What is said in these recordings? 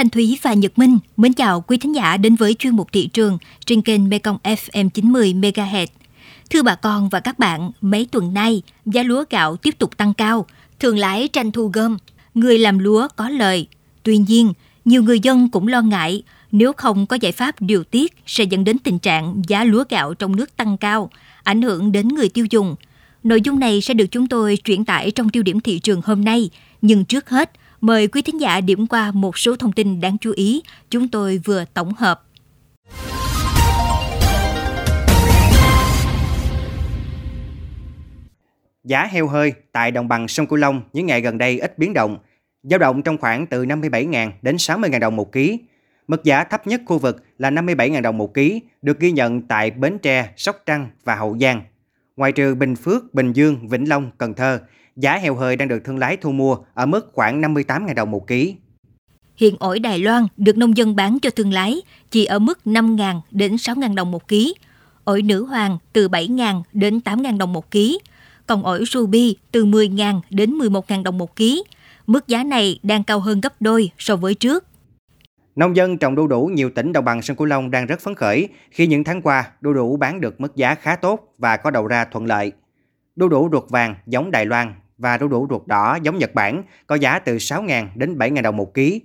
Thanh Thúy và Nhật Minh mến chào quý thính giả đến với chuyên mục thị trường trên kênh Mekong FM 90 MHz. Thưa bà con và các bạn, mấy tuần nay giá lúa gạo tiếp tục tăng cao, thường lái tranh thu gom, người làm lúa có lời. Tuy nhiên, nhiều người dân cũng lo ngại nếu không có giải pháp điều tiết sẽ dẫn đến tình trạng giá lúa gạo trong nước tăng cao, ảnh hưởng đến người tiêu dùng. Nội dung này sẽ được chúng tôi chuyển tải trong tiêu điểm thị trường hôm nay, nhưng trước hết, mời quý thính giả điểm qua một số thông tin đáng chú ý chúng tôi vừa tổng hợp. Giá heo hơi tại đồng bằng sông Cửu Long những ngày gần đây ít biến động, dao động trong khoảng từ 57.000 đến 60.000 đồng một ký. Mức giá thấp nhất khu vực là 57.000 đồng một ký, được ghi nhận tại Bến Tre, Sóc Trăng và Hậu Giang. Ngoài trừ Bình Phước, Bình Dương, Vĩnh Long, Cần Thơ, giá heo hơi đang được thương lái thu mua ở mức khoảng 58.000 đồng một ký. Hiện ổi Đài Loan được nông dân bán cho thương lái chỉ ở mức 5.000 đến 6.000 đồng một ký. Ổi nữ hoàng từ 7.000 đến 8.000 đồng một ký. Còn ổi ruby từ 10.000 đến 11.000 đồng một ký. Mức giá này đang cao hơn gấp đôi so với trước. Nông dân trồng đu đủ nhiều tỉnh đồng bằng sông Cửu Long đang rất phấn khởi khi những tháng qua đu đủ bán được mức giá khá tốt và có đầu ra thuận lợi. Đu đủ ruột vàng giống Đài Loan và đu đủ ruột đỏ giống Nhật Bản có giá từ 6.000 đến 7.000 đồng một ký.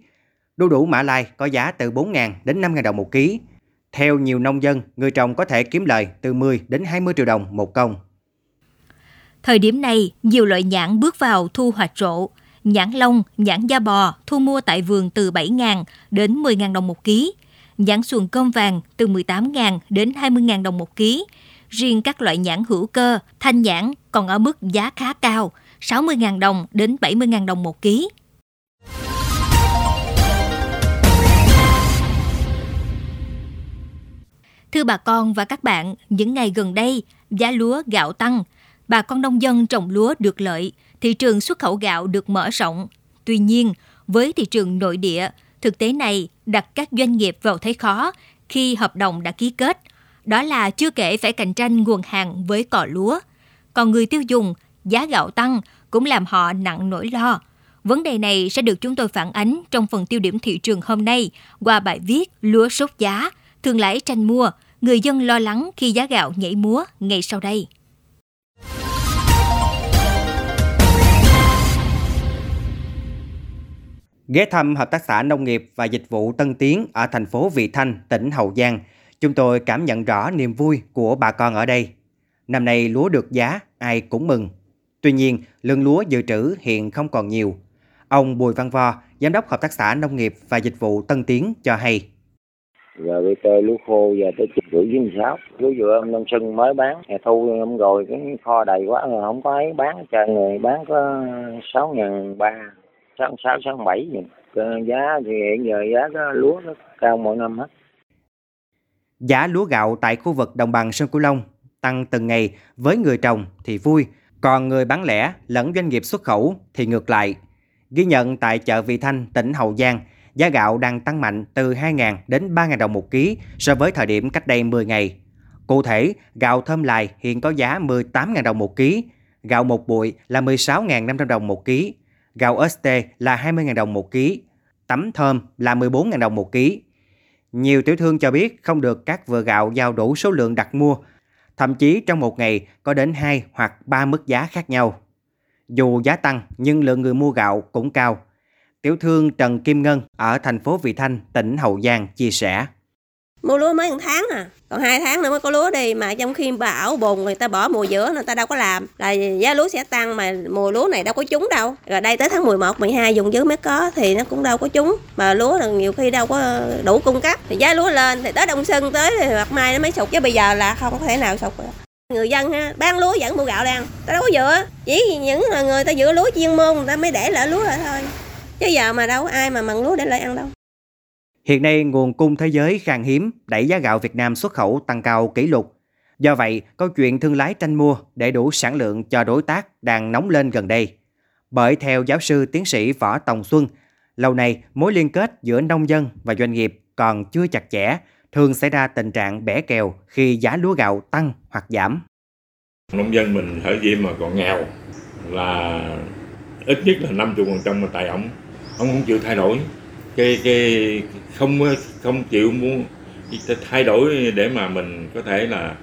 Đu đủ Mã Lai có giá từ 4.000 đến 5.000 đồng một ký. Theo nhiều nông dân, người trồng có thể kiếm lời từ 10 đến 20 triệu đồng một công. Thời điểm này, nhiều loại nhãn bước vào thu hoạch rộ. Nhãn lông, nhãn da bò thu mua tại vườn từ 7.000 đến 10.000 đồng một ký. Nhãn xuồng cơm vàng từ 18.000 đến 20.000 đồng một ký. Riêng các loại nhãn hữu cơ, thanh nhãn còn ở mức giá khá cao, 60.000 đồng đến 70.000 đồng một ký. Thưa bà con và các bạn, những ngày gần đây, giá lúa gạo tăng, bà con nông dân trồng lúa được lợi, thị trường xuất khẩu gạo được mở rộng. Tuy nhiên, với thị trường nội địa, thực tế này đặt các doanh nghiệp vào thế khó khi hợp đồng đã ký kết. Đó là chưa kể phải cạnh tranh nguồn hàng với cỏ lúa. Còn người tiêu dùng, giá gạo tăng cũng làm họ nặng nỗi lo. Vấn đề này sẽ được chúng tôi phản ánh trong phần tiêu điểm thị trường hôm nay qua bài viết Lúa sốt giá, thương lái tranh mua, người dân lo lắng khi giá gạo nhảy múa ngay sau đây. Ghé thăm Hợp tác xã Nông nghiệp và Dịch vụ Tân Tiến ở thành phố Vị Thanh, tỉnh Hậu Giang, chúng tôi cảm nhận rõ niềm vui của bà con ở đây. Năm nay lúa được giá, ai cũng mừng. Tuy nhiên, lượng lúa dự trữ hiện không còn nhiều. Ông Bùi Văn Vo, Giám đốc Hợp tác xã Nông nghiệp và Dịch vụ Tân Tiến cho hay. Giờ bây giờ lúa khô giờ tới chục rưỡi với sáu lúa dừa ông nông xuân mới bán hè thu ông rồi cái kho đầy quá rồi không có ấy bán cho người bán có sáu ngàn ba sáu sáu sáu bảy giá thì hiện giờ giá đó, lúa nó cao mỗi năm hết Giá lúa gạo tại khu vực đồng bằng sông Cửu Long tăng từng ngày với người trồng thì vui, còn người bán lẻ lẫn doanh nghiệp xuất khẩu thì ngược lại. Ghi nhận tại chợ Vị Thanh, tỉnh Hậu Giang, giá gạo đang tăng mạnh từ 2.000 đến 3.000 đồng một ký so với thời điểm cách đây 10 ngày. Cụ thể, gạo thơm lài hiện có giá 18.000 đồng một ký, gạo một bụi là 16.500 đồng một ký, gạo ST là 20.000 đồng một ký, tấm thơm là 14.000 đồng một ký. Nhiều tiểu thương cho biết không được các vựa gạo giao đủ số lượng đặt mua thậm chí trong một ngày có đến 2 hoặc 3 mức giá khác nhau. Dù giá tăng nhưng lượng người mua gạo cũng cao. Tiểu thương Trần Kim Ngân ở thành phố Vị Thanh, tỉnh Hậu Giang chia sẻ. Mua lúa mới một tháng à, còn hai tháng nữa mới có lúa đi mà trong khi bão bùng người ta bỏ mùa giữa người ta đâu có làm. Là giá lúa sẽ tăng mà mùa lúa này đâu có trúng đâu. Rồi đây tới tháng 11, 12 dùng dưới mới có thì nó cũng đâu có trúng. Mà lúa là nhiều khi đâu có đủ cung cấp. Thì giá lúa lên thì tới đông xuân tới thì mặt mai nó mới sụt. Chứ bây giờ là không có thể nào sụt được. Người dân ha bán lúa vẫn mua gạo đang ta đâu có dựa. Chỉ những người ta dựa lúa chuyên môn người ta mới để lại lúa lại thôi. Chứ giờ mà đâu có ai mà mặn lúa để lại ăn đâu. Hiện nay nguồn cung thế giới khan hiếm đẩy giá gạo Việt Nam xuất khẩu tăng cao kỷ lục. Do vậy, câu chuyện thương lái tranh mua để đủ sản lượng cho đối tác đang nóng lên gần đây. Bởi theo giáo sư tiến sĩ Võ Tòng Xuân, lâu nay mối liên kết giữa nông dân và doanh nghiệp còn chưa chặt chẽ, thường xảy ra tình trạng bẻ kèo khi giá lúa gạo tăng hoặc giảm. Nông dân mình ở gì mà còn nghèo là ít nhất là 50% mà tại ổng, ông không chịu thay đổi cái cái không ờ, không chịu muốn thay đổi để mà mình có thể là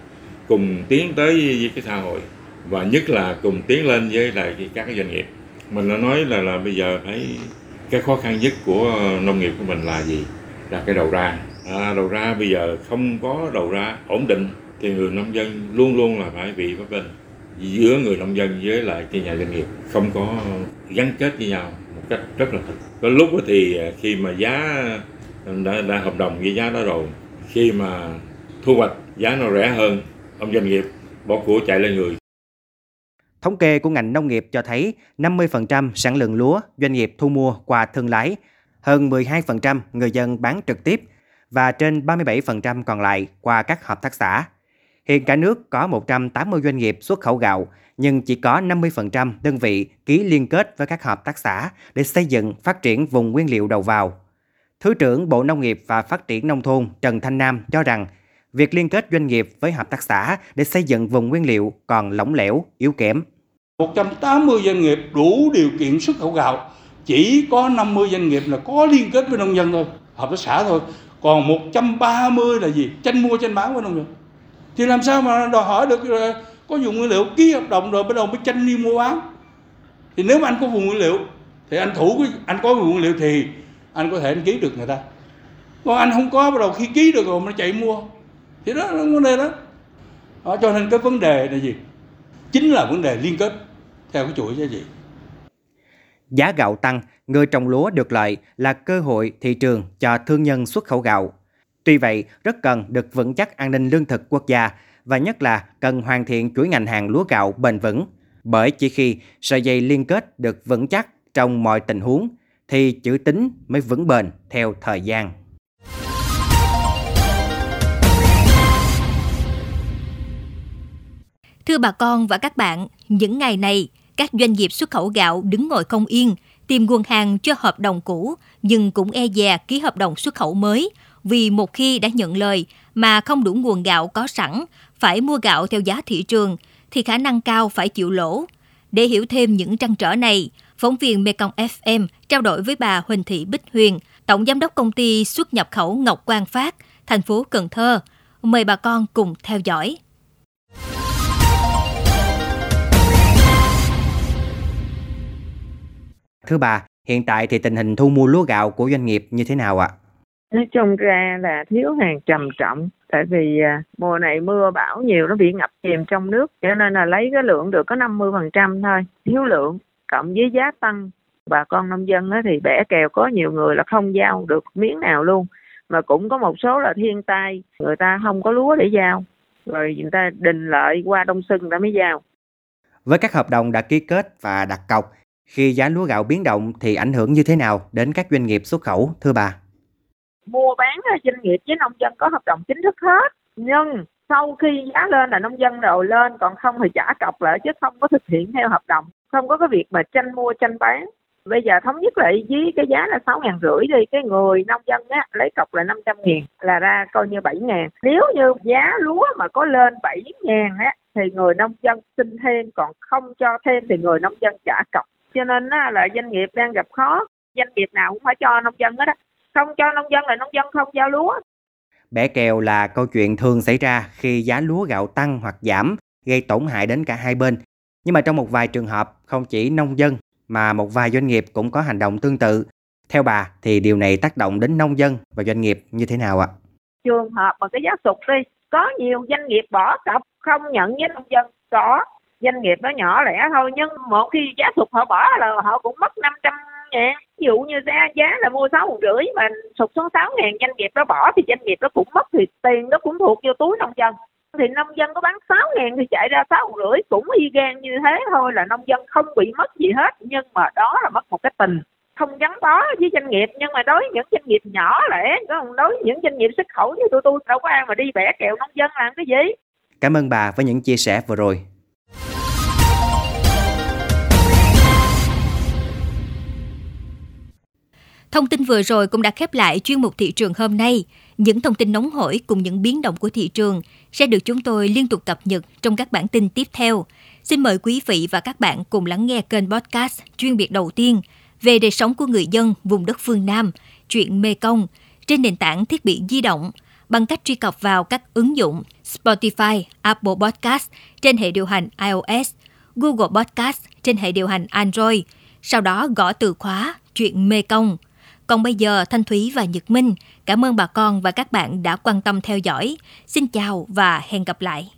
cùng tiến tới với cái xã hội. Và nhất là cùng tiến lên với lại các cái doanh nghiệp. Mình đã nói là là bây giờ phải cái khó khăn nhất của nông nghiệp của mình là gì? Là cái đầu ra. À, đầu ra bây giờ không có đầu ra ổn định thì người nông dân luôn luôn là phải bị bất bình giữa người nông dân với lại cái nhà doanh nghiệp. Không có gắn kết với nhau một cách rất là thực. Có lúc thì khi mà giá đã, đã hợp đồng với giá đó rồi khi mà thu hoạch giá nó rẻ hơn ông doanh nghiệp bỏ của chạy lên người Thống kê của ngành nông nghiệp cho thấy 50% sản lượng lúa doanh nghiệp thu mua qua thương lái, hơn 12% người dân bán trực tiếp và trên 37% còn lại qua các hợp tác xã. Hiện cả nước có 180 doanh nghiệp xuất khẩu gạo, nhưng chỉ có 50% đơn vị ký liên kết với các hợp tác xã để xây dựng, phát triển vùng nguyên liệu đầu vào. Thứ trưởng Bộ Nông nghiệp và Phát triển Nông thôn Trần Thanh Nam cho rằng, việc liên kết doanh nghiệp với hợp tác xã để xây dựng vùng nguyên liệu còn lỏng lẻo, yếu kém. 180 doanh nghiệp đủ điều kiện xuất khẩu gạo, chỉ có 50 doanh nghiệp là có liên kết với nông dân thôi, hợp tác xã thôi. Còn 130 là gì? Tranh mua tranh bán với nông dân. Thì làm sao mà đòi hỏi được ờ, có dùng nguyên liệu ký hợp đồng rồi bắt đầu mới tranh đi mua bán. Thì nếu mà anh có vùng nguyên liệu thì anh thủ anh có vùng nguyên liệu thì anh có thể anh ký được người ta. Còn anh không có bắt đầu khi ký được rồi mà chạy mua. Thì đó là vấn đề đó. đó cho nên cái vấn đề là gì? Chính là vấn đề liên kết theo cái chuỗi giá trị. Giá gạo tăng, người trồng lúa được lợi là cơ hội thị trường cho thương nhân xuất khẩu gạo. Tuy vậy, rất cần được vững chắc an ninh lương thực quốc gia và nhất là cần hoàn thiện chuỗi ngành hàng lúa gạo bền vững. Bởi chỉ khi sợi dây liên kết được vững chắc trong mọi tình huống thì chữ tính mới vững bền theo thời gian. Thưa bà con và các bạn, những ngày này, các doanh nghiệp xuất khẩu gạo đứng ngồi không yên, tìm nguồn hàng cho hợp đồng cũ, nhưng cũng e dè ký hợp đồng xuất khẩu mới, vì một khi đã nhận lời mà không đủ nguồn gạo có sẵn, phải mua gạo theo giá thị trường, thì khả năng cao phải chịu lỗ. Để hiểu thêm những trăn trở này, phóng viên Mekong FM trao đổi với bà Huỳnh Thị Bích Huyền, Tổng Giám đốc Công ty xuất nhập khẩu Ngọc Quang Phát, thành phố Cần Thơ. Mời bà con cùng theo dõi. Thưa bà, hiện tại thì tình hình thu mua lúa gạo của doanh nghiệp như thế nào ạ? Nói chung ra là thiếu hàng trầm trọng tại vì à, mùa này mưa bão nhiều nó bị ngập chìm trong nước cho nên là lấy cái lượng được có 50% thôi thiếu lượng cộng với giá tăng. Bà con nông dân thì bẻ kèo có nhiều người là không giao được miếng nào luôn. Mà cũng có một số là thiên tai người ta không có lúa để giao. Rồi người ta đình lợi qua đông xuân đã mới giao. Với các hợp đồng đã ký kết và đặt cọc khi giá lúa gạo biến động thì ảnh hưởng như thế nào đến các doanh nghiệp xuất khẩu, thưa bà? Mua bán doanh nghiệp với nông dân có hợp đồng chính thức hết, nhưng sau khi giá lên là nông dân rồi lên, còn không thì trả cọc lại chứ không có thực hiện theo hợp đồng, không có cái việc mà tranh mua tranh bán. Bây giờ thống nhất lại với cái giá là sáu ngàn rưỡi đi, cái người nông dân á, lấy cọc là 500 ngàn, là ra coi như bảy ngàn. Nếu như giá lúa mà có lên bảy ngàn á, thì người nông dân xin thêm, còn không cho thêm thì người nông dân trả cọc. Cho nên á là doanh nghiệp đang gặp khó. Doanh nghiệp nào cũng phải cho nông dân hết á. Không cho nông dân là nông dân không giao lúa. Bẻ kèo là câu chuyện thường xảy ra khi giá lúa gạo tăng hoặc giảm gây tổn hại đến cả hai bên nhưng mà trong một vài trường hợp không chỉ nông dân mà một vài doanh nghiệp cũng có hành động tương tự. Theo bà thì điều này tác động đến nông dân và doanh nghiệp như thế nào ạ? Trường hợp mà cái giá sụt đi, có nhiều doanh nghiệp bỏ cọc không nhận với nông dân, có doanh nghiệp nó nhỏ lẻ thôi nhưng một khi giá sụt họ bỏ là họ cũng mất 500 ngàn. Ví dụ như giá giá là mua sáu rưỡi mà sụt xuống sáu ngàn doanh nghiệp nó bỏ thì doanh nghiệp nó cũng mất thì tiền nó cũng thuộc vô túi nông dân thì nông dân có bán sáu ngàn thì chạy ra sáu rưỡi cũng y gan như thế thôi là nông dân không bị mất gì hết. Nhưng mà đó là mất một cái tình không gắn bó với doanh nghiệp. Nhưng mà đối với những doanh nghiệp nhỏ lẻ còn đối với những doanh nghiệp xuất khẩu như tôi tôi đâu có ai mà đi bẻ kẹo nông dân làm cái gì. Cảm ơn bà với những chia sẻ vừa rồi. Thông tin vừa rồi cũng đã khép lại chuyên mục thị trường hôm nay. Những thông tin nóng hổi cùng những biến động của thị trường sẽ được chúng tôi liên tục cập nhật trong các bản tin tiếp theo. Xin mời quý vị và các bạn cùng lắng nghe kênh podcast chuyên biệt đầu tiên về đời sống của người dân vùng đất phương Nam, Chuyện Mê Công trên nền tảng thiết bị di động bằng cách truy cập vào các ứng dụng Spotify, Apple Podcast trên hệ điều hành iOS, Google Podcast trên hệ điều hành Android, sau đó gõ từ khóa Chuyện Mê Công. Còn bây giờ, Thanh Thúy và Nhật Minh, cảm ơn bà con và các bạn đã quan tâm theo dõi. Xin chào và hẹn gặp lại.